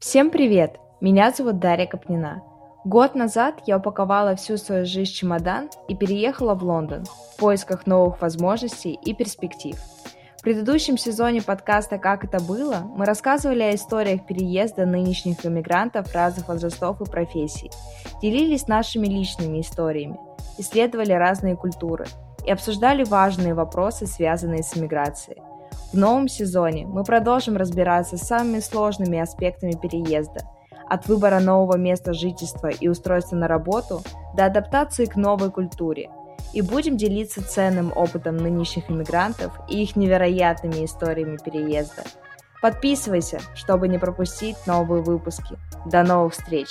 Всем привет! Меня зовут Дарья Капнина. Год назад я упаковала всю свою жизнь в чемодан и переехала в Лондон в поисках новых возможностей и перспектив. В предыдущем сезоне подкаста «Как это было» мы рассказывали о историях переезда нынешних иммигрантов разных возрастов и профессий, делились нашими личными историями, исследовали разные культуры и обсуждали важные вопросы, связанные с иммиграцией. В новом сезоне мы продолжим разбираться с самыми сложными аспектами переезда, от выбора нового места жительства и устройства на работу до адаптации к новой культуре, и будем делиться ценным опытом нынешних иммигрантов и их невероятными историями переезда. Подписывайся, чтобы не пропустить новые выпуски. До новых встреч!